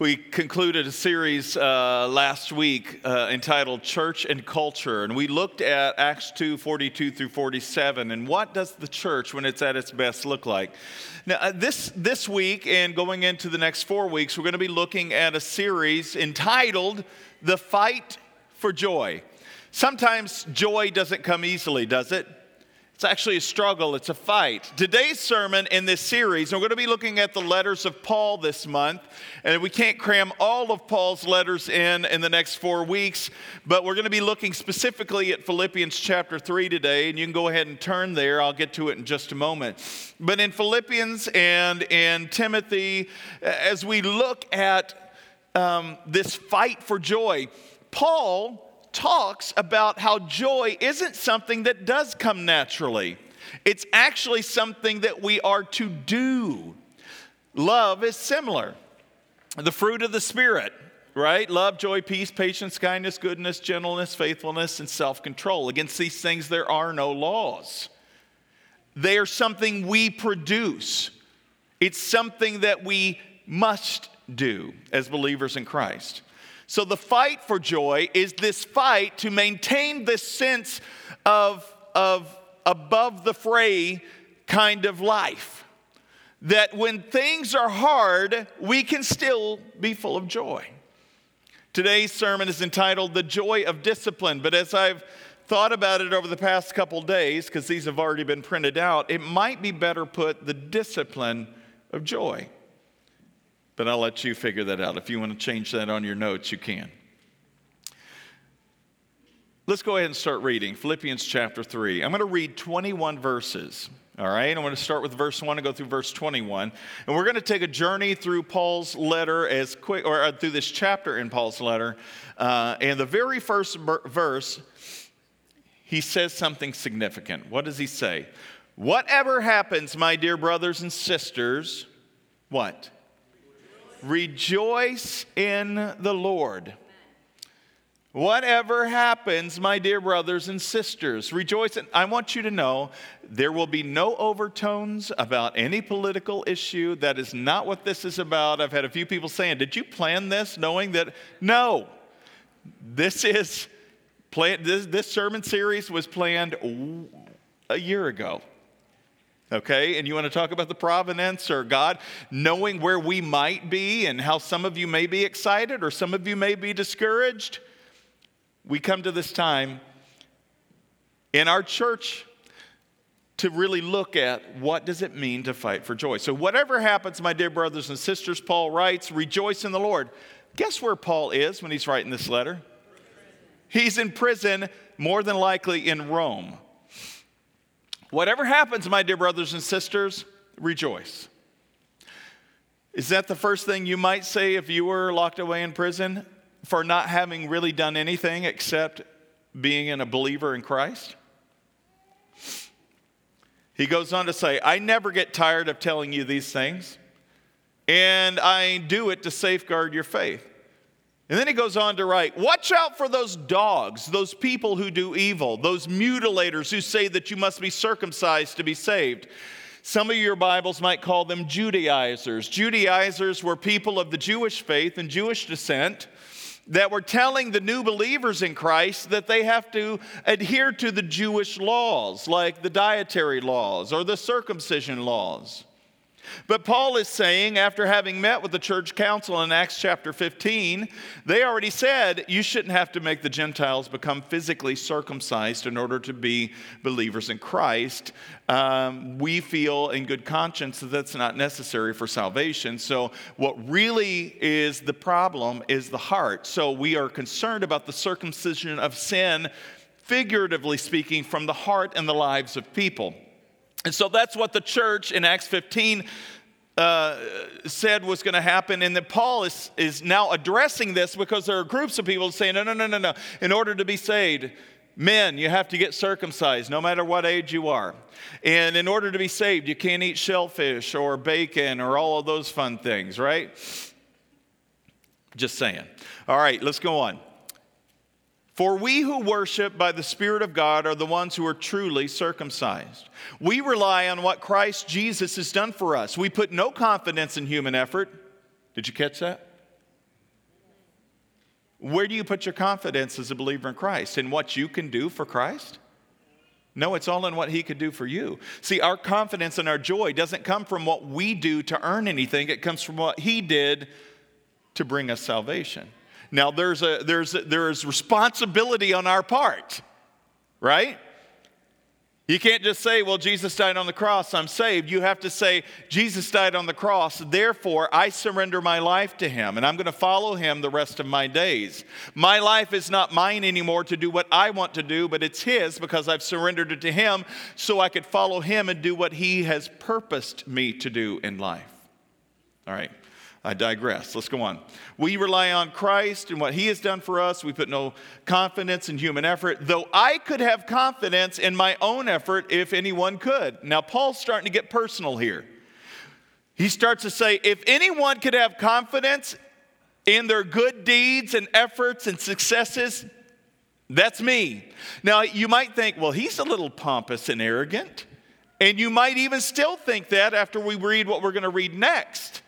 We concluded a series uh, last week uh, entitled Church and Culture, and we looked at Acts 2 42 through 47. And what does the church, when it's at its best, look like? Now, uh, this, this week and going into the next four weeks, we're going to be looking at a series entitled The Fight for Joy. Sometimes joy doesn't come easily, does it? It's actually a struggle, it's a fight. Today's sermon in this series, we're going to be looking at the letters of Paul this month, and we can't cram all of Paul's letters in in the next four weeks, but we're going to be looking specifically at Philippians chapter 3 today, and you can go ahead and turn there. I'll get to it in just a moment. But in Philippians and in Timothy, as we look at um, this fight for joy, Paul talks about how joy isn't something that does come naturally, it's actually something that we are to do. Love is similar. The fruit of the Spirit, right? Love, joy, peace, patience, kindness, goodness, gentleness, faithfulness, and self control. Against these things, there are no laws. They are something we produce, it's something that we must do as believers in Christ. So, the fight for joy is this fight to maintain this sense of, of above the fray kind of life. That when things are hard, we can still be full of joy. Today's sermon is entitled The Joy of Discipline, but as I've thought about it over the past couple days, because these have already been printed out, it might be better put the discipline of joy. But I'll let you figure that out. If you want to change that on your notes, you can. Let's go ahead and start reading Philippians chapter 3. I'm going to read 21 verses. All right, I'm going to start with verse 1 and go through verse 21. And we're going to take a journey through Paul's letter as quick, or uh, through this chapter in Paul's letter. Uh, and the very first verse, he says something significant. What does he say? Whatever happens, my dear brothers and sisters, what? Rejoice in the Lord. Whatever happens, my dear brothers and sisters, rejoice. In, I want you to know there will be no overtones about any political issue. That is not what this is about. I've had a few people saying, Did you plan this knowing that? No. This is, plan, this, this sermon series was planned a year ago okay? And you want to talk about the providence or God knowing where we might be and how some of you may be excited or some of you may be discouraged? We come to this time in our church to really look at what does it mean to fight for joy. So whatever happens, my dear brothers and sisters, Paul writes, rejoice in the Lord. Guess where Paul is when he's writing this letter? He's in prison, more than likely in Rome. Whatever happens, my dear brothers and sisters, rejoice. Is that the first thing you might say if you were locked away in prison for not having really done anything except being in a believer in Christ? He goes on to say, I never get tired of telling you these things, and I do it to safeguard your faith. And then he goes on to write, Watch out for those dogs, those people who do evil, those mutilators who say that you must be circumcised to be saved. Some of your Bibles might call them Judaizers. Judaizers were people of the Jewish faith and Jewish descent that were telling the new believers in Christ that they have to adhere to the Jewish laws, like the dietary laws or the circumcision laws. But Paul is saying, after having met with the church council in Acts chapter 15, they already said you shouldn't have to make the Gentiles become physically circumcised in order to be believers in Christ. Um, we feel in good conscience that that's not necessary for salvation. So, what really is the problem is the heart. So, we are concerned about the circumcision of sin, figuratively speaking, from the heart and the lives of people. And so that's what the church in Acts 15 uh, said was going to happen, and that Paul is, is now addressing this because there are groups of people saying, no, no, no, no, no. In order to be saved, men, you have to get circumcised no matter what age you are. And in order to be saved, you can't eat shellfish or bacon or all of those fun things, right? Just saying. All right, let's go on. For we who worship by the Spirit of God are the ones who are truly circumcised. We rely on what Christ Jesus has done for us. We put no confidence in human effort. Did you catch that? Where do you put your confidence as a believer in Christ? In what you can do for Christ? No, it's all in what He could do for you. See, our confidence and our joy doesn't come from what we do to earn anything, it comes from what He did to bring us salvation. Now, there's, a, there's, a, there's responsibility on our part, right? You can't just say, well, Jesus died on the cross, I'm saved. You have to say, Jesus died on the cross, therefore I surrender my life to him, and I'm going to follow him the rest of my days. My life is not mine anymore to do what I want to do, but it's his because I've surrendered it to him so I could follow him and do what he has purposed me to do in life. All right. I digress. Let's go on. We rely on Christ and what He has done for us. We put no confidence in human effort, though I could have confidence in my own effort if anyone could. Now, Paul's starting to get personal here. He starts to say, if anyone could have confidence in their good deeds and efforts and successes, that's me. Now, you might think, well, he's a little pompous and arrogant. And you might even still think that after we read what we're going to read next.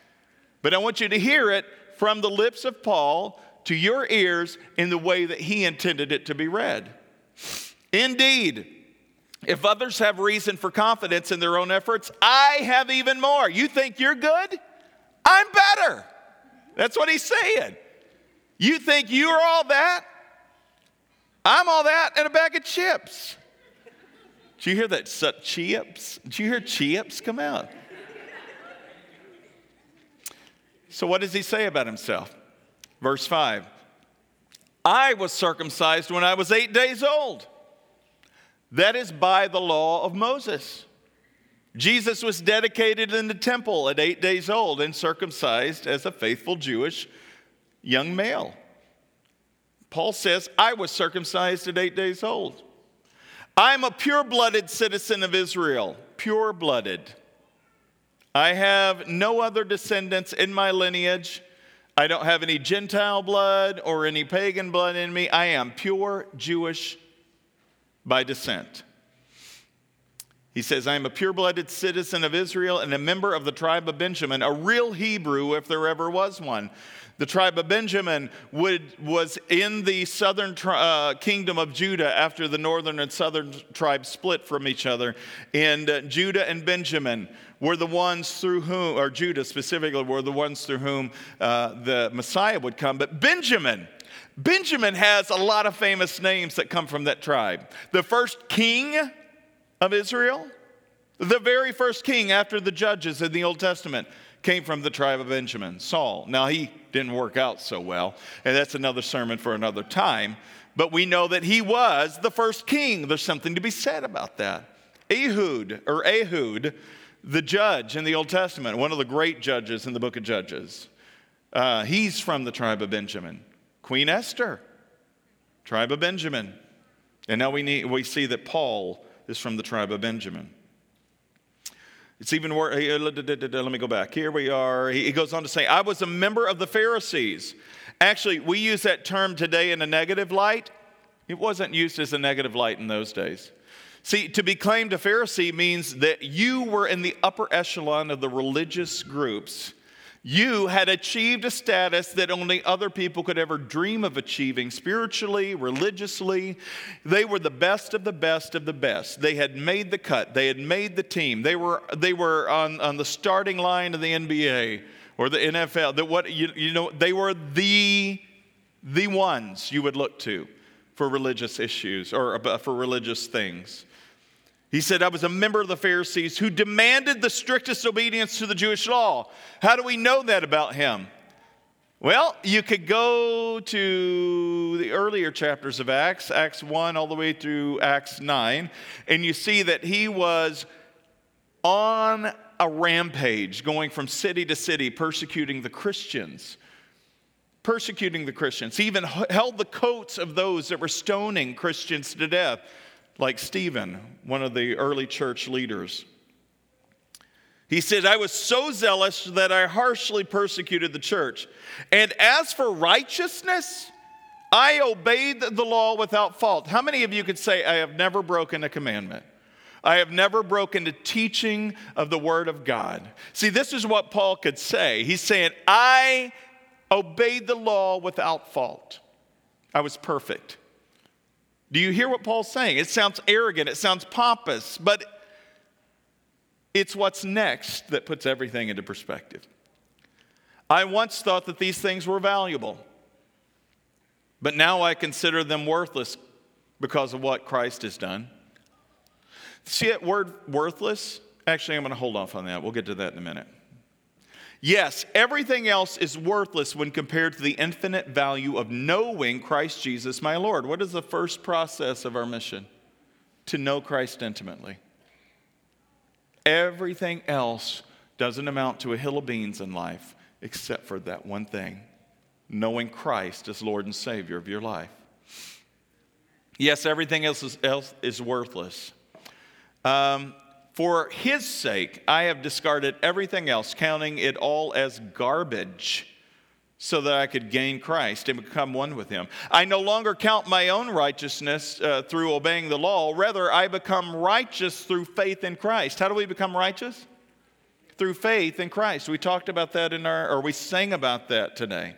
But I want you to hear it from the lips of Paul to your ears in the way that he intended it to be read. Indeed, if others have reason for confidence in their own efforts, I have even more. You think you're good? I'm better. That's what he's saying. You think you're all that? I'm all that and a bag of chips. Did you hear that? Chips? Did you hear chips come out? So, what does he say about himself? Verse 5 I was circumcised when I was eight days old. That is by the law of Moses. Jesus was dedicated in the temple at eight days old and circumcised as a faithful Jewish young male. Paul says, I was circumcised at eight days old. I'm a pure blooded citizen of Israel, pure blooded. I have no other descendants in my lineage. I don't have any Gentile blood or any pagan blood in me. I am pure Jewish by descent. He says, I am a pure blooded citizen of Israel and a member of the tribe of Benjamin, a real Hebrew if there ever was one. The tribe of Benjamin would, was in the southern uh, kingdom of Judah after the northern and southern tribes split from each other. And uh, Judah and Benjamin were the ones through whom, or Judah specifically, were the ones through whom uh, the Messiah would come. But Benjamin, Benjamin has a lot of famous names that come from that tribe. The first king of Israel, the very first king after the judges in the Old Testament, came from the tribe of Benjamin, Saul. Now, he didn't work out so well, and that's another sermon for another time. But we know that he was the first king. There's something to be said about that. Ehud, or Ehud, the judge in the Old Testament, one of the great judges in the book of Judges, uh, he's from the tribe of Benjamin. Queen Esther, tribe of Benjamin. And now we, need, we see that Paul is from the tribe of Benjamin. It's even worse. Let me go back. Here we are. He goes on to say, I was a member of the Pharisees. Actually, we use that term today in a negative light. It wasn't used as a negative light in those days. See, to be claimed a Pharisee means that you were in the upper echelon of the religious groups. You had achieved a status that only other people could ever dream of achieving spiritually, religiously. They were the best of the best of the best. They had made the cut, they had made the team. They were, they were on, on the starting line of the NBA or the NFL. That what, you, you know, they were the, the ones you would look to for religious issues or for religious things. He said, I was a member of the Pharisees who demanded the strictest obedience to the Jewish law. How do we know that about him? Well, you could go to the earlier chapters of Acts, Acts 1 all the way through Acts 9, and you see that he was on a rampage, going from city to city, persecuting the Christians. Persecuting the Christians. He even held the coats of those that were stoning Christians to death, like Stephen, one of the early church leaders. He said, I was so zealous that I harshly persecuted the church. And as for righteousness, I obeyed the law without fault. How many of you could say, I have never broken a commandment? I have never broken the teaching of the Word of God. See, this is what Paul could say. He's saying, I obeyed the law without fault. I was perfect. Do you hear what Paul's saying? It sounds arrogant, it sounds pompous, but it's what's next that puts everything into perspective. I once thought that these things were valuable, but now I consider them worthless because of what Christ has done. See that word worthless? Actually, I'm going to hold off on that. We'll get to that in a minute. Yes, everything else is worthless when compared to the infinite value of knowing Christ Jesus, my Lord. What is the first process of our mission? To know Christ intimately. Everything else doesn't amount to a hill of beans in life except for that one thing knowing Christ as Lord and Savior of your life. Yes, everything else is, else is worthless. Um, for his sake, I have discarded everything else, counting it all as garbage so that I could gain Christ and become one with Him. I no longer count my own righteousness uh, through obeying the law. Rather, I become righteous through faith in Christ. How do we become righteous? Through faith in Christ. We talked about that in our, or we sang about that today.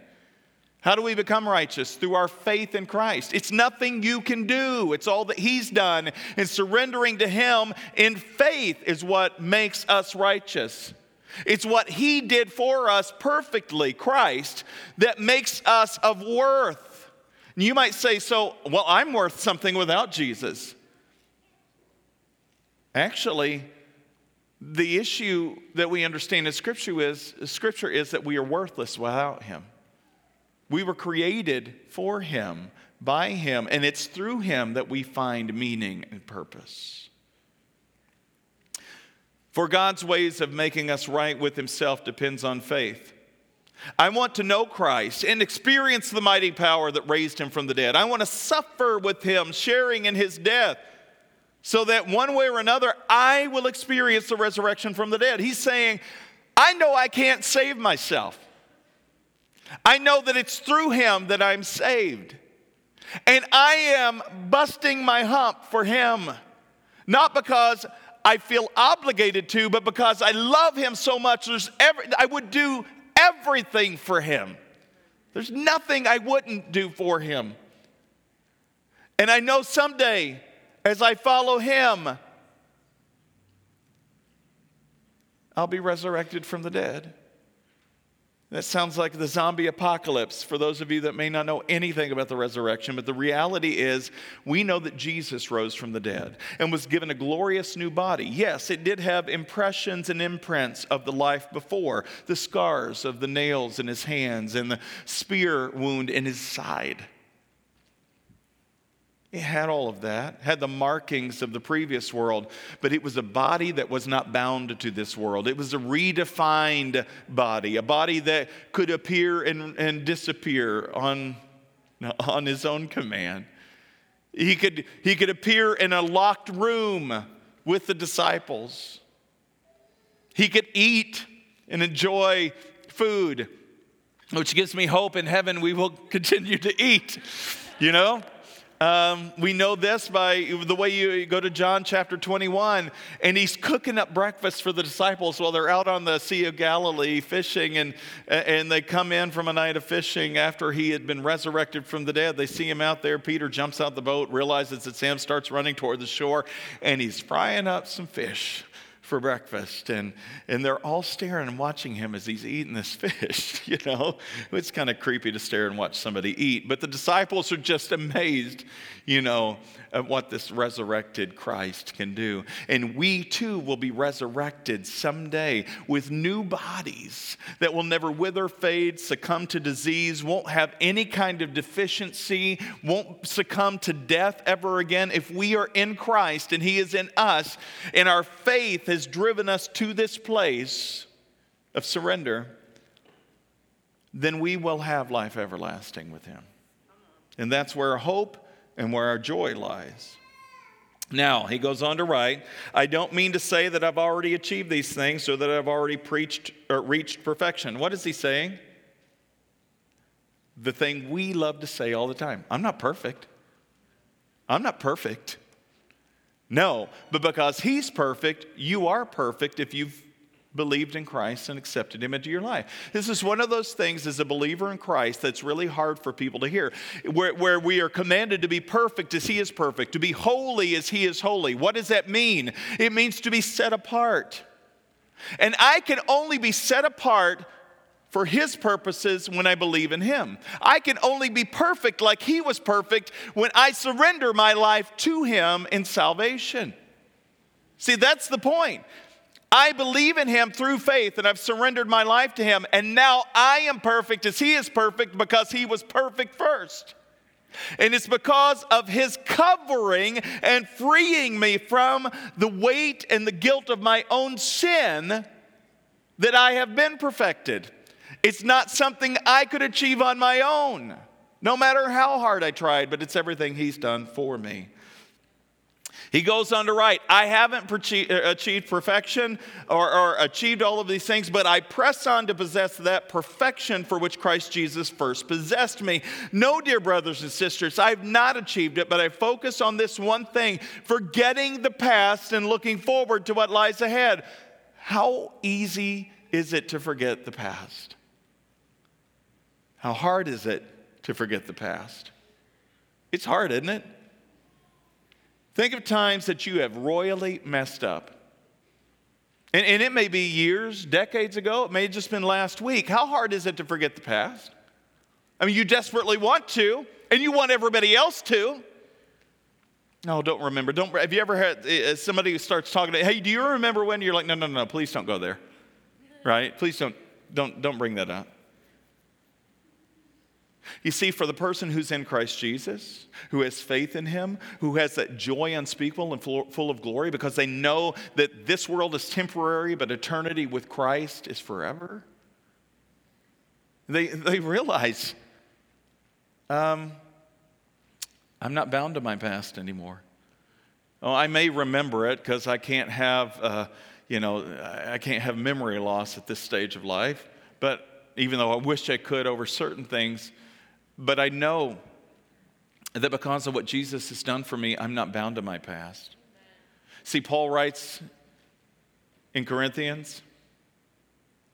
How do we become righteous? Through our faith in Christ. It's nothing you can do, it's all that He's done. And surrendering to Him in faith is what makes us righteous. It's what He did for us perfectly, Christ, that makes us of worth. And you might say, so, well, I'm worth something without Jesus. Actually, the issue that we understand in Scripture is, Scripture is that we are worthless without Him. We were created for Him, by Him, and it's through Him that we find meaning and purpose. For God's ways of making us right with Himself depends on faith. I want to know Christ and experience the mighty power that raised Him from the dead. I want to suffer with Him, sharing in His death, so that one way or another I will experience the resurrection from the dead. He's saying, I know I can't save myself. I know that it's through Him that I'm saved. And I am busting my hump for Him. Not because I feel obligated to, but because I love him so much, there's every, I would do everything for him. There's nothing I wouldn't do for him. And I know someday, as I follow him, I'll be resurrected from the dead. That sounds like the zombie apocalypse for those of you that may not know anything about the resurrection, but the reality is we know that Jesus rose from the dead and was given a glorious new body. Yes, it did have impressions and imprints of the life before the scars of the nails in his hands and the spear wound in his side. It had all of that, had the markings of the previous world, but it was a body that was not bound to this world. It was a redefined body, a body that could appear and, and disappear on, on his own command. He could, he could appear in a locked room with the disciples. He could eat and enjoy food, which gives me hope in heaven we will continue to eat, you know? Um, we know this by the way you go to John chapter 21, and he's cooking up breakfast for the disciples while they're out on the Sea of Galilee fishing, and, and they come in from a night of fishing after he had been resurrected from the dead. They see him out there. Peter jumps out the boat, realizes it's him, starts running toward the shore, and he's frying up some fish for breakfast and, and they're all staring and watching him as he's eating this fish you know? It's kind of creepy to stare and watch somebody eat but the disciples are just amazed you know at what this resurrected christ can do and we too will be resurrected someday with new bodies that will never wither fade succumb to disease won't have any kind of deficiency won't succumb to death ever again if we are in christ and he is in us and our faith has driven us to this place of surrender, then we will have life everlasting with Him. And that's where hope and where our joy lies. Now, he goes on to write, I don't mean to say that I've already achieved these things or that I've already preached or reached perfection. What is he saying? The thing we love to say all the time I'm not perfect. I'm not perfect. No, but because he's perfect, you are perfect if you've believed in Christ and accepted Him into your life. This is one of those things as a believer in Christ that's really hard for people to hear, where, where we are commanded to be perfect as He is perfect, to be holy as He is holy. What does that mean? It means to be set apart. And I can only be set apart for His purposes when I believe in Him. I can only be perfect like He was perfect when I surrender my life to Him in salvation. See, that's the point. I believe in him through faith and I've surrendered my life to him. And now I am perfect as he is perfect because he was perfect first. And it's because of his covering and freeing me from the weight and the guilt of my own sin that I have been perfected. It's not something I could achieve on my own, no matter how hard I tried, but it's everything he's done for me. He goes on to write, I haven't uh, achieved perfection or, or, achieved all of these things, but I press on to possess that perfection for which Christ Jesus first possessed me. No, dear brothers and sisters, I've not achieved it, but I focus on this one thing forgetting the past and looking forward to what lies ahead. How easy is it to forget the past? How hard is it to forget the past? It's hard, isn't it? Think of times that you have royally messed up. And, and, it may be years, decades ago, it may have just been last week. How hard is it to forget the past? I mean, you desperately want to, and you want everybody else to. No, don't remember. Don't. Have you ever had uh, uh somebody who starts talking? To, hey, do you remember when? You're like, no, no, no, please don't go there. Right? Please don't, don't, don't bring that up. You see, for the person who's in Christ Jesus, who has faith in Him, who has that joy unspeakable and full of glory because they know that this world is temporary, but eternity with Christ is forever, they, they realize um, I'm not bound to my past anymore. Oh, I may remember it because I can't have, uh, you know, I can't have memory loss at this stage of life, but even though I wish I could over certain things, but I know that because of what Jesus has done for me, I'm not bound to my past. See, Paul writes in Corinthians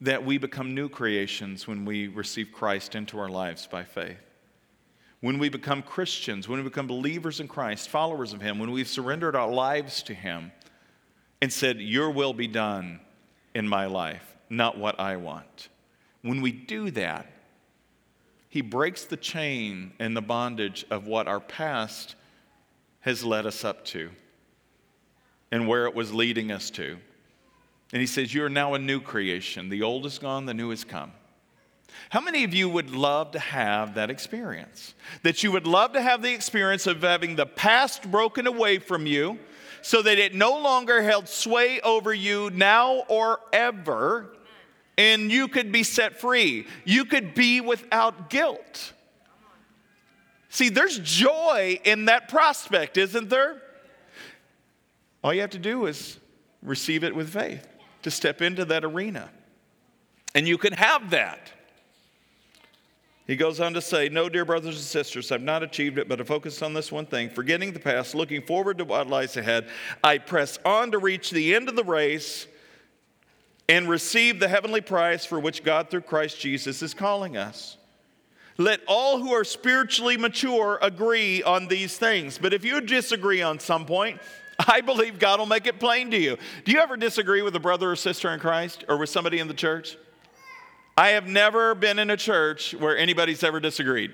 that we become new creations when we receive Christ into our lives by faith. When we become Christians, when we become believers in Christ, followers of Him, when we've surrendered our lives to Him and said, Your will be done in my life, not what I want. When we do that, he breaks the chain and the bondage of what our past has led us up to and where it was leading us to. And he says, You are now a new creation. The old is gone, the new has come. How many of you would love to have that experience? That you would love to have the experience of having the past broken away from you so that it no longer held sway over you now or ever, and you could be set free. You could be without guilt. See, there's joy in that prospect, isn't there? All you have to do is receive it with faith to step into that arena. And you can have that. He goes on to say, No, dear brothers and sisters, I've not achieved it, but I focus on this one thing forgetting the past, looking forward to what lies ahead. I press on to reach the end of the race and receive the heavenly prize for which God through Christ Jesus is calling us. Let all who are spiritually mature agree on these things. But if you disagree on some point, I believe God will make it plain to you. Do you ever disagree with a brother or sister in Christ or with somebody in the church? I have never been in a church where anybody's ever disagreed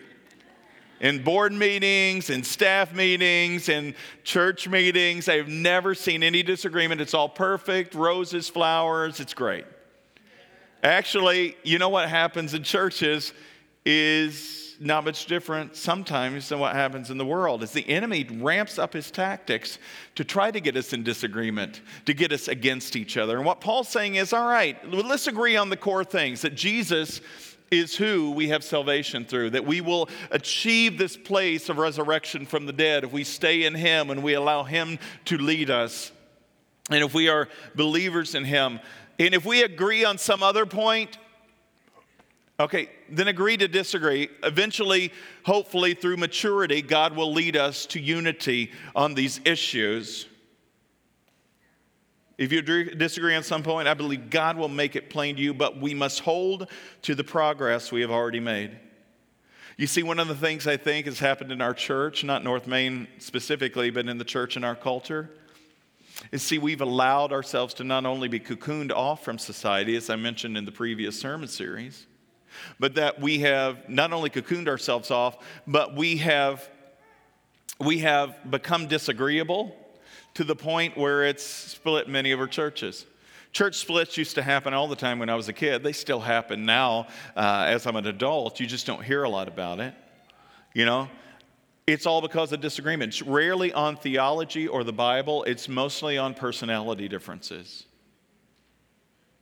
in board meetings, in staff meetings, in church meetings. I've never seen any disagreement. It's all perfect roses, flowers, it's great. Actually, you know what happens in churches is not much different sometimes than what happens in the world as the enemy ramps up his tactics to try to get us in disagreement to get us against each other and what paul's saying is all right let's agree on the core things that jesus is who we have salvation through, that we will achieve this place of resurrection from the dead if we stay in Him and we allow Him to lead us. And if we are believers in Him, and if we agree on some other point, okay, then agree to disagree. Eventually, hopefully, through maturity, God will lead us to unity on these issues. If you disagree on some point, I believe God will make it plain to you, but we must hold to the progress we have already made. You see, one of the things I think has happened in our church, not North Main specifically, but in the church and our culture, is see, we've allowed ourselves to not only be cocooned off from society, as I mentioned in the previous sermon series, but that we have not only cocooned ourselves off, but we have, we have become disagreeable to the point where it's split many of our churches. Church splits used to happen all the time when I was a kid. They still happen now uh, as I'm an adult. You just don't hear a lot about it. You know, it's all because of disagreement. It's rarely on theology or the Bible, it's mostly on personality differences.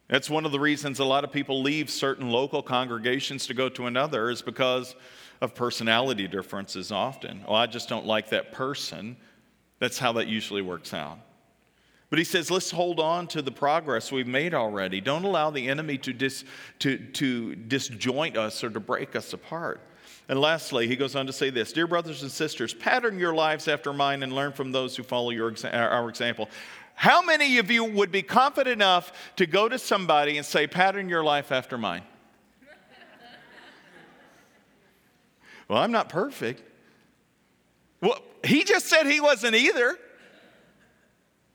That's one of the reasons a lot of people leave certain local congregations to go to another, is because of personality differences often. Oh, I just don't like that person. That's how that usually works out. But he says, let's hold on to the progress we've made already. Don't allow the enemy to, dis, to, to disjoint us or to break us apart. And lastly, he goes on to say this Dear brothers and sisters, pattern your lives after mine and learn from those who follow your, our example. How many of you would be confident enough to go to somebody and say, pattern your life after mine? well, I'm not perfect. Well, he just said he wasn't either.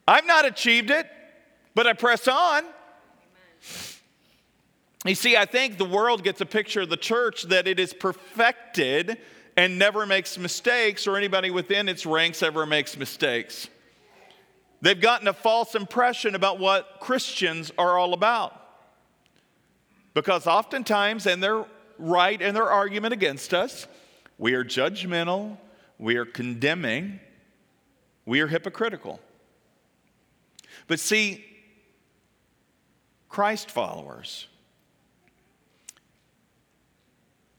I've not achieved it, but I press on. You see, I think the world gets a picture of the church that it is perfected and never makes mistakes, or anybody within its ranks ever makes mistakes. They've gotten a false impression about what Christians are all about. Because oftentimes, and they're right in their argument against us, we are judgmental, we are condemning, we are hypocritical. But see, Christ followers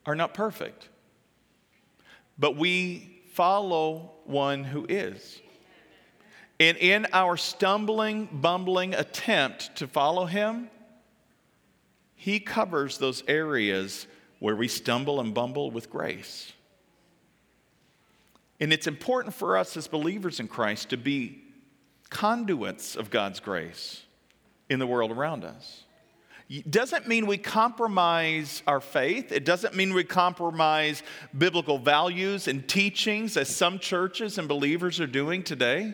are not perfect, but we follow one who is. And in our stumbling, bumbling attempt to follow him, he covers those areas where we stumble and bumble with grace. And it's important for us as believers in Christ to be conduits of God's grace in the world around us. It doesn't mean we compromise our faith. It doesn't mean we compromise biblical values and teachings as some churches and believers are doing today.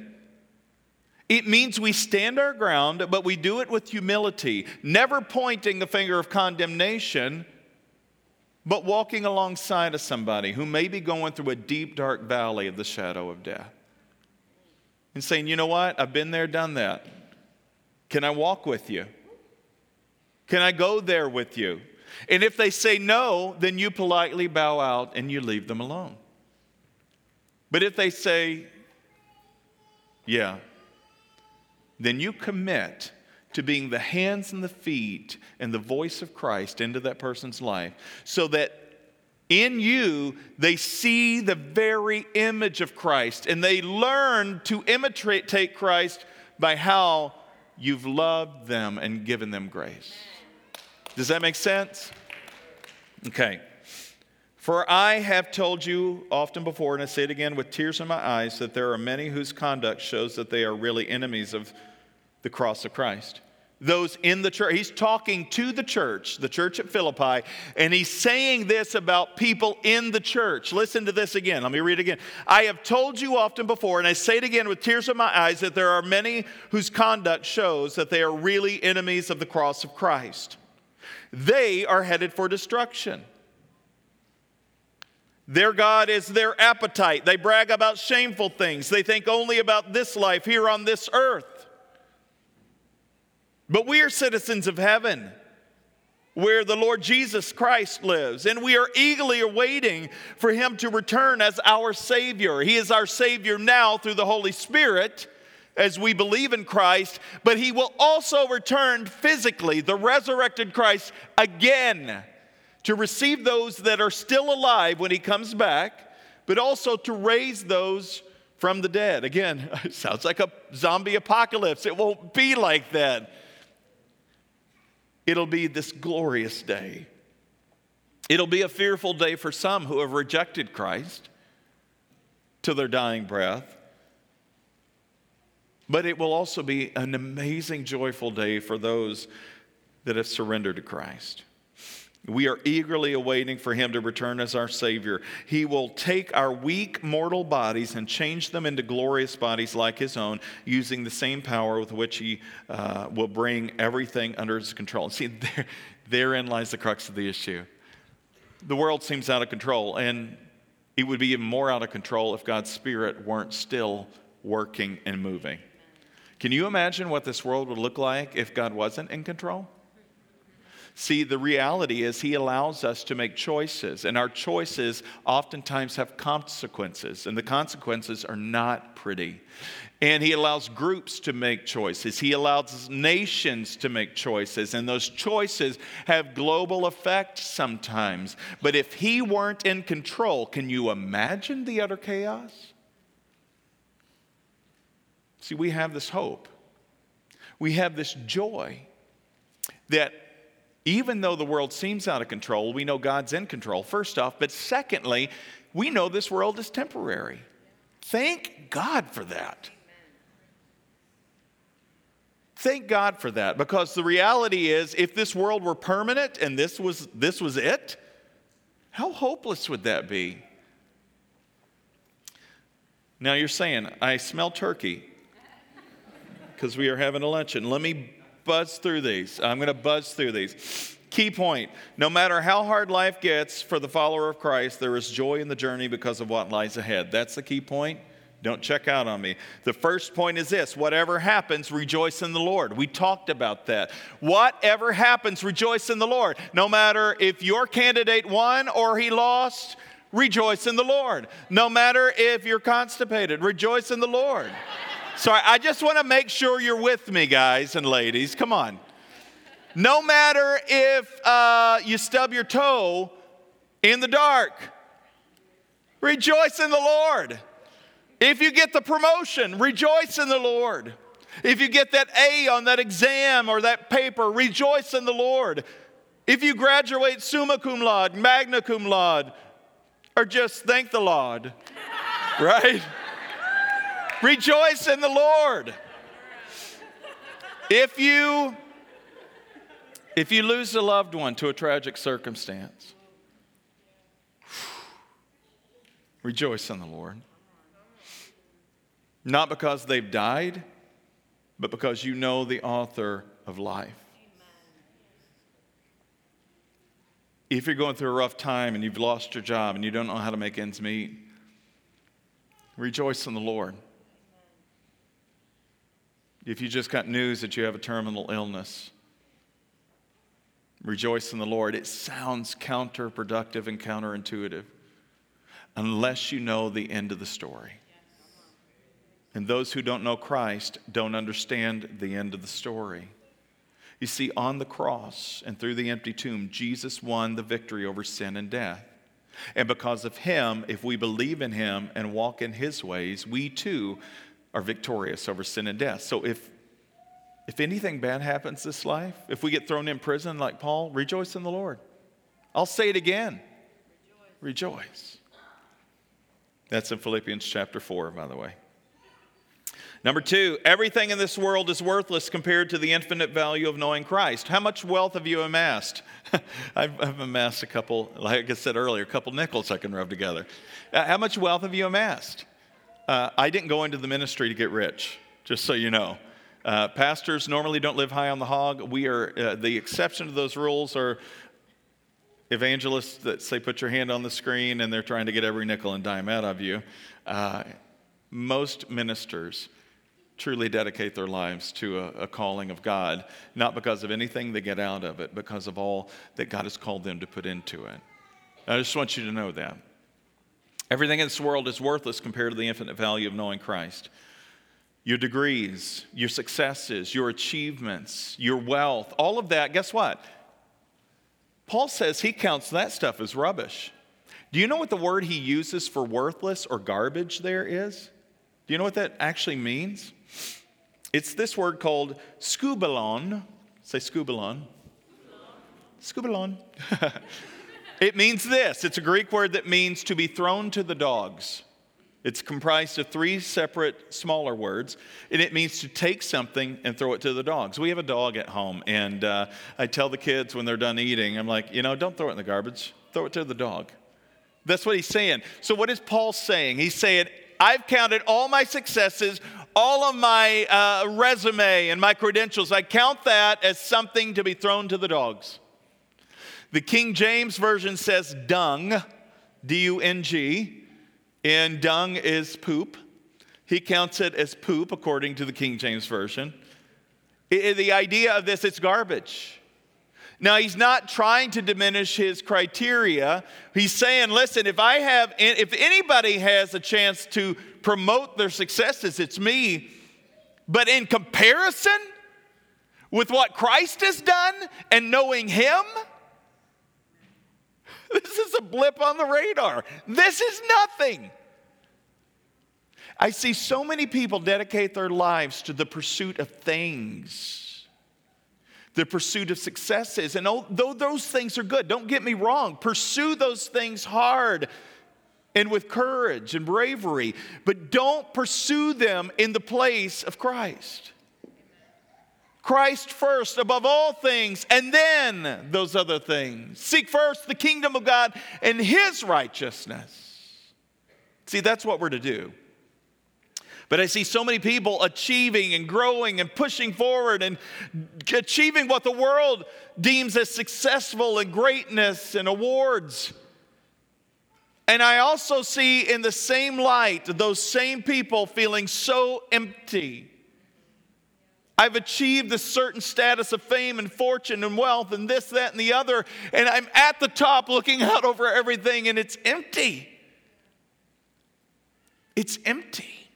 It means we stand our ground, but we do it with humility, never pointing the finger of condemnation, but walking alongside of somebody who may be going through a deep, dark valley of the shadow of death and saying, you know what? I've been there, done that. Can I walk with you? Can I go there with you? And if they say no, then you politely bow out and you leave them alone. But if they say, yeah, then you commit to being the hands and the feet and the voice of Christ into that person's life so that in you they see the very image of Christ and they learn to imitate Christ by how you've loved them and given them grace. Does that make sense? Okay. For I have told you often before, and I say it again with tears in my eyes, that there are many whose conduct shows that they are really enemies of the cross of Christ those in the church. He's talking to the church, the church at Philippi, and he's saying this about people in the church. Listen to this again. Let me read it again. I have told you often before, and I say it again with tears in my eyes, that there are many whose conduct shows that they are really enemies of the cross of Christ. They are headed for destruction. Their God is their appetite. They brag about shameful things. They think only about this life here on this earth. But we are citizens of heaven. where the Lord Jesus Christ lives. And we are eagerly awaiting for him to return as our Savior. He is our Savior now through the Holy Spirit as we believe in Christ, but he will also return physically, the resurrected Christ, again to receive those that are still alive when he comes back, but also to raise those from the dead. Again, sounds like a zombie apocalypse. It won't be like that. It'll be this glorious day. It'll be a fearful day for some who have rejected Christ to their dying breath. But it will also be an amazing, joyful day for those that have surrendered to Christ. We are eagerly awaiting for him to return as our Savior. He will take our weak mortal bodies and change them into glorious bodies like his own, using the same power with which he uh, will bring everything under his control. See, there, therein lies the crux of the issue. The world seems out of control, and it would be even more out of control if God's Spirit weren't still working and moving. Can you imagine what this world would look like if God wasn't in control? See, the reality is He allows us to make choices, and our choices oftentimes have consequences, and the consequences are not pretty. And He allows groups to make choices, He allows nations to make choices, and those choices have global effect sometimes. But if He weren't in control, can you imagine the utter chaos? See, we have this hope. We have this joy that even though the world seems out of control, we know God's in control, first off. But secondly, we know this world is temporary. Thank God for that. Thank God for that because the reality is if this world were permanent and this was this was it, how hopeless would that be? Now you're saying, I smell turkey because we are having a luncheon. Let me buzz through these. I'm going to buzz through these. Key point no matter how hard life gets for the follower of Christ, there is joy in the journey because of what lies ahead. That's the key point. Don't check out on me. The first point is this whatever happens, rejoice in the Lord. We talked about that. Whatever happens, rejoice in the Lord. No matter if your candidate won or he lost, rejoice in the Lord. No matter if you're constipated, rejoice in the Lord. Sorry, I just want to make sure you're with me, guys and ladies. Come on. No matter if uh, you stub your toe in the dark, rejoice in the Lord. If you get the promotion, rejoice in the Lord. If you get that A on that exam or that paper, rejoice in the Lord. If you graduate summa cum laude, magna cum laude, or just thank the Lord, right? Rejoice in the Lord. If you if you lose a loved one to a tragic circumstance, rejoice in the Lord. Not because they've died, but because you know the author of life. If you're going through a rough time and you've lost your job and you don't know how to make ends meet, rejoice in the Lord. If you just got news that you have a terminal illness, rejoice in the Lord. It sounds counterproductive and counterintuitive unless you know the end of the story. And those who don't know Christ don't understand the end of the story. You see, on the cross and through the empty tomb, Jesus won the victory over sin and death. And because of him, if we believe in him and walk in his ways, we too are victorious over sin and death. So if if anything bad happens this life, if we get thrown in prison like Paul, rejoice in the Lord. I'll say it again. Rejoice. rejoice. That's in Philippians chapter 4, by the way. Number two, everything in this world is worthless compared to the infinite value of knowing Christ. How much wealth have you amassed? I've, I've, amassed a couple, like I said earlier, a couple nickels I can rub together. Uh, how much wealth have you amassed? Uh, I didn't go into the ministry to get rich, just so you know. Uh, pastors normally don't live high on the hog. We are, uh, the exception to those rules are evangelists that say, put your hand on the screen and they're trying to get every nickel and dime out of you. Uh, most ministers truly dedicate their lives to a, a, calling of God, not because of anything they get out of it, because of all that God has called them to put into it. I just want you to know that. Everything in this world is worthless compared to the infinite value of knowing Christ. Your degrees, your successes, your achievements, your wealth, all of that, guess what? Paul says he counts that stuff as rubbish. Do you know what the word he uses for worthless or garbage there is? Do you know what that actually means? It's this word called skubalon. Say skubalon. Skubalon. it means this it's a Greek word that means to be thrown to the dogs. It's comprised of three separate smaller words, and it means to take something and throw it to the dogs. We have a dog at home, and uh, I tell the kids when they're done eating, I'm like, you know, don't throw it in the garbage, throw it to the dog. That's what he's saying. So, what is Paul saying? He's saying, I've counted all my successes, all of my uh, resume and my credentials. I count that as something to be thrown to the dogs. The King James Version says dung, D U N G, and dung is poop. He counts it as poop according to the King James Version. The idea of this, it's garbage. Now, he's not trying to diminish his criteria. He's saying, listen, if I have, if anybody has a chance to promote their successes, it's me. But in comparison with what Christ has done and knowing him, this is a blip on the radar. This is nothing. I see so many people dedicate their lives to the pursuit of things the pursuit of successes. And though those things are good, don't get me wrong, pursue those things hard and with courage and bravery, but don't pursue them in the place of Christ. Christ first above all things, and then those other things. Seek first the kingdom of God and his righteousness. See, that's what we're to do. But I see so many people achieving and growing and pushing forward and achieving what the world deems as successful and greatness and awards. And I also see in the same light those same people feeling so empty. I've achieved a certain status of fame and fortune and wealth and this, that, and the other, and I'm at the top looking out over everything, and it's empty. It's empty.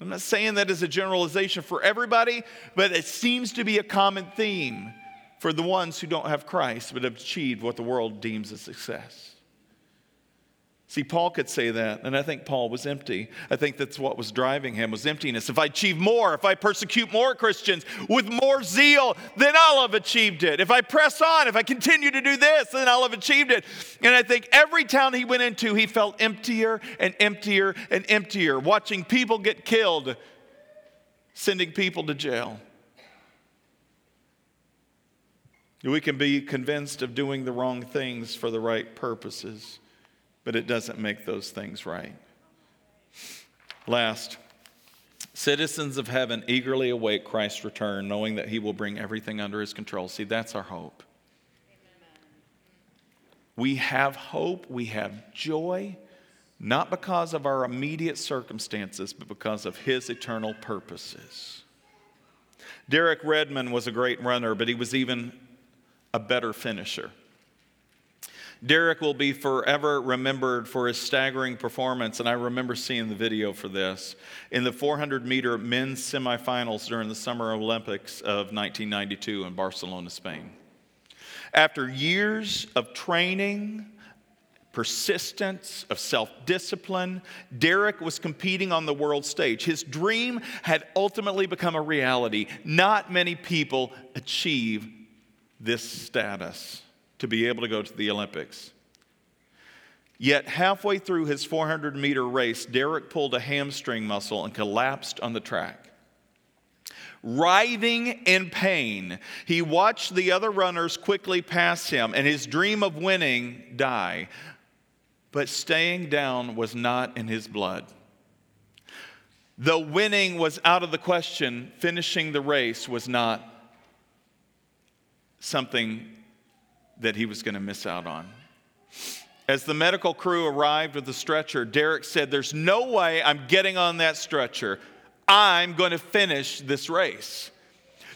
I'm not saying that as a generalization for everybody, but it seems to be a common theme for the ones who don't have Christ but have achieved what the world deems a success. See, Paul could say that, and I think Paul was empty. I think that's what was driving him was emptiness. If I achieve more, if I persecute more Christians with more zeal, then I'll have achieved it. If I press on, if I continue to do this, then I'll have achieved it. And I think every town he went into, he felt emptier and emptier and emptier, watching people get killed, sending people to jail. We can be convinced of doing the wrong things for the right purposes but it doesn't make those things right. Last, citizens of heaven eagerly await Christ's return, knowing that he will bring everything under his control. See, that's our hope. We have hope, we have joy, not because of our immediate circumstances, but because of his eternal purposes. Derek Redmond was a great runner, but he was even a better finisher. Derek will be forever remembered for his staggering performance, and I remember seeing the video for this in the 400 meter men's semifinals during the Summer Olympics of 1992 in Barcelona, Spain. After years of training, persistence, of self discipline, Derek was competing on the world stage. His dream had ultimately become a reality. Not many people achieve this status to be able to go to the Olympics. Yet, halfway through his 400 meter race, Derek pulled a hamstring muscle and collapsed on the track. Writhing in pain, he watched the other runners quickly pass him and his dream of winning die. But staying down was not in his blood. Though winning was out of the question, finishing the race was not something that he was going to miss out on. As the medical crew arrived with the stretcher, Derek said, There's no way I'm getting on that stretcher. I'm going to finish this race.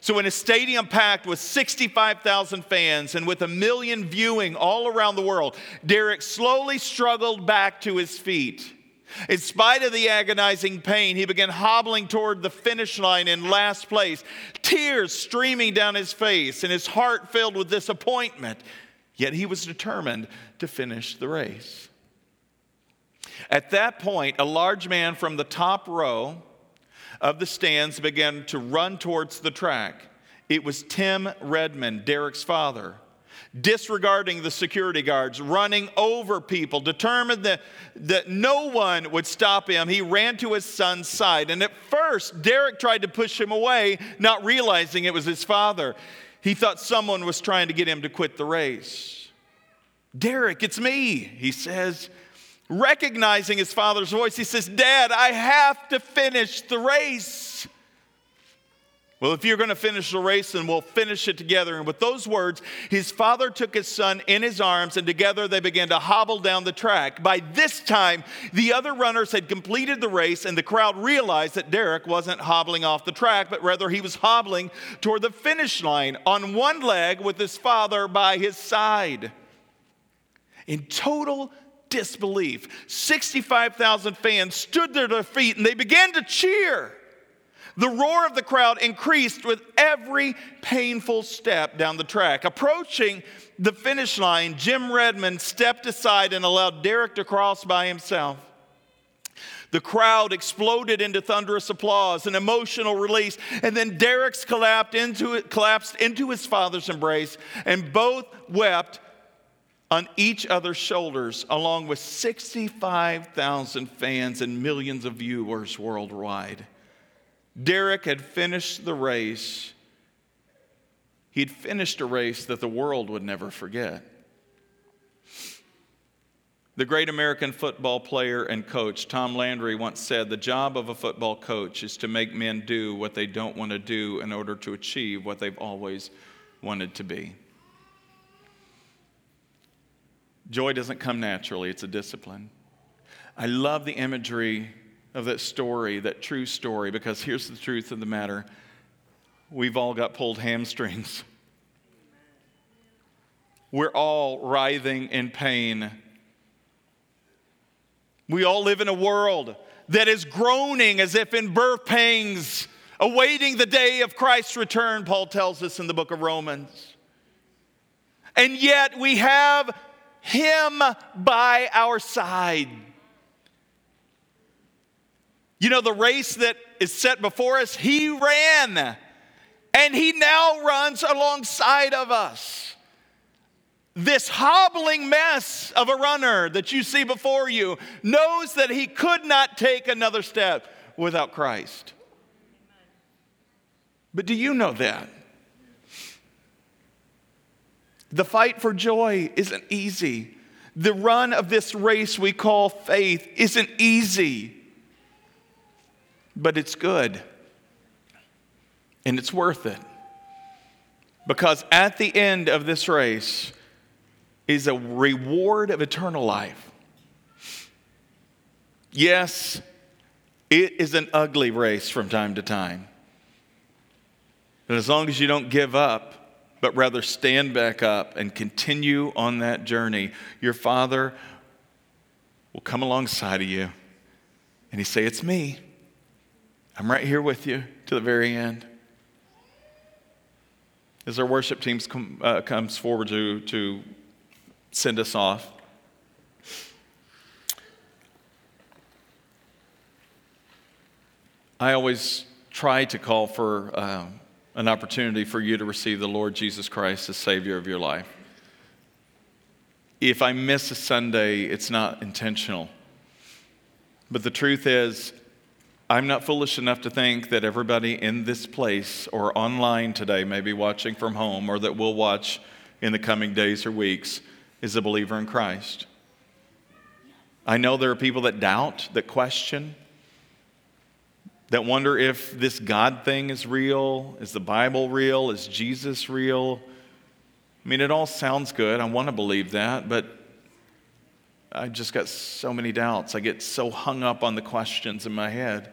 So, in a stadium packed with 65,000 fans and with a million viewing all around the world, Derek slowly struggled back to his feet. In spite of the agonizing pain, he began hobbling toward the finish line in last place, tears streaming down his face and his heart filled with disappointment. Yet he was determined to finish the race. At that point, a large man from the top row of the stands began to run towards the track. It was Jim Redmond, Derek's father, disregarding the security guards, running over people, determined that, that no one would stop him. He ran to his son's side. And at first, Derek tried to push him away, not realizing it was his father. He thought someone was trying to get him to quit the race. Derek, it's me, he says recognizing his father's voice, he says, Dad, I have to finish the race. Well, if you're going to finish the race, then we'll finish it together. And with those words, his father took his son in his arms, and together they began to hobble down the track. By this time, the other runners had completed the race, and the crowd realized that Derek wasn't hobbling off the track, but rather he was hobbling toward the finish line on one leg with his father by his side. In total disbelief. 65,000 fans stood to their feet and they began to cheer. The roar of the crowd increased with every painful step down the track. Approaching the finish line, Jim Redmond stepped aside and allowed Derek to cross by himself. The crowd exploded into thunderous applause and emotional release, and then Derek's collapsed into, collapsed into his father's embrace, and both wept on each other's shoulders, along with 65,000 fans and millions of viewers worldwide. Derek had finished the race. He'd finished a race that the world would never forget. The great American football player and coach Tom Landry once said the job of a football coach is to make men do what they don't want to do in order to achieve what they've always wanted to be. Joy doesn't come naturally, it's a discipline. I love the imagery of that story, that true story, because here's the truth of the matter we've all got pulled hamstrings. We're all writhing in pain. We all live in a world that is groaning as if in birth pangs, awaiting the day of Christ's return, Paul tells us in the book of Romans. And yet we have him by our side. You know, the race that is set before us, He ran, and He now runs alongside of us. This hobbling mess of a runner that you see before you knows that he could not take another step without Christ. But do you know that? The fight for joy isn't easy. The run of this race we call faith isn't easy, but it's good. And it's worth it. Because at the end of this race is a reward of eternal life. Yes, it is an ugly race from time to time. But as long as you don't give up, but rather stand back up and continue on that journey, your Father will come alongside of you and He say, It's me. I'm right here with you to the very end. As our worship team com, uh, comes forward to, to send us off, I always try to call for um, an opportunity for you to receive the Lord Jesus Christ as Savior of your life. If I miss a Sunday, it's not intentional. But the truth is, I'm not foolish enough to think that everybody in this place or online today, maybe watching from home, or that will watch in the coming days or weeks, is a believer in Christ. I know there are people that doubt, that question, that wonder if this God thing is real. Is the Bible real? Is Jesus real? I mean, it all sounds good. I want to believe that, but I just got so many doubts. I get so hung up on the questions in my head.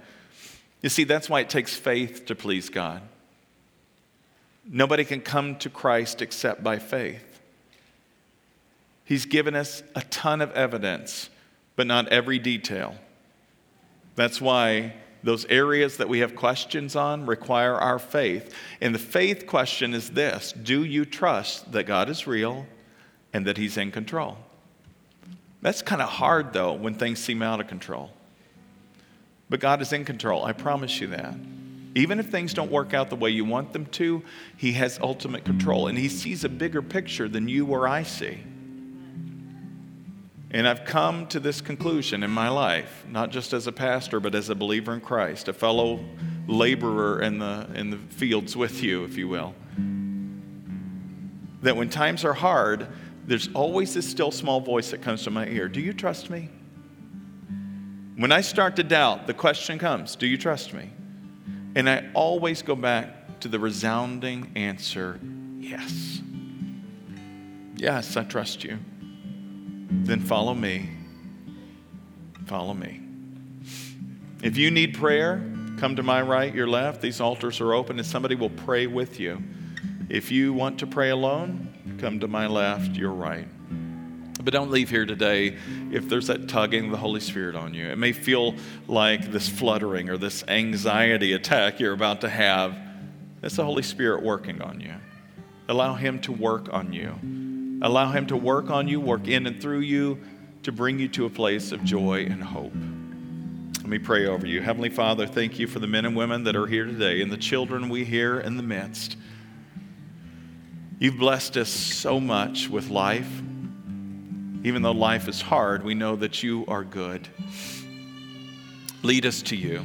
You see, that's why it takes faith to please God. Nobody can come to Christ except by faith. He's given us a ton of evidence, but not every detail. That's why those areas that we have questions on require our faith. And the faith question is this Do you trust that God is real and that He's in control? That's kind of hard, though, when things seem out of control. But God is in control, I promise you that. Even if things don't work out the way you want them to, He has ultimate control, and He sees a bigger picture than you or I see. And I've come to this conclusion in my life, not just as a pastor, but as a believer in Christ, a fellow laborer in the, in the fields with you, if you will. That when times are hard, there's always this still small voice that comes to my ear Do you trust me? When I start to doubt, the question comes Do you trust me? And I always go back to the resounding answer Yes. Yes, I trust you then follow me. Follow me. If you need prayer, come to my right, your left. These altars are open, and somebody will pray with you. If you want to pray alone, come to my left, your right. But don't leave here today if there's that tugging of the Holy Spirit on you. It may feel like this fluttering or this anxiety attack you're about to have. That's the Holy Spirit working on you. Allow Him to work on you. Allow Him to work on you, work in and through you to bring you to a place of joy and hope. Let me pray over you. Heavenly Father, thank you for the men and women that are here today and the children we hear in the midst. You've blessed us so much with life. Even though life is hard, we know that you are good. Lead us to you.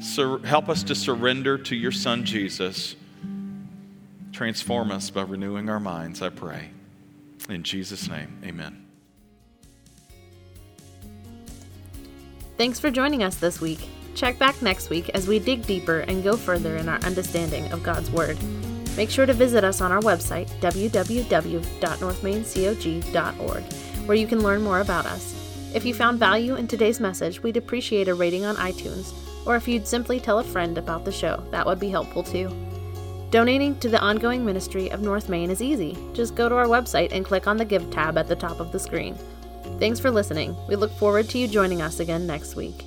Sur- help us to surrender to your Son, Jesus. Transform us by renewing our minds, I pray. In Jesus' name, amen. Thanks for joining us this week. Check back next week as we dig deeper and go further in our understanding of God's Word. Make sure to visit us on our website, www.northmaincog.org, where you can learn more about us. If you found value in today's message, we'd appreciate a rating on iTunes, or if you'd simply tell a friend about the show, that would be helpful too. Donating to the ongoing ministry of North Main is easy. Just go to our website and click on the Give tab at the top of the screen. Thanks for listening. We look forward to you joining us again next week.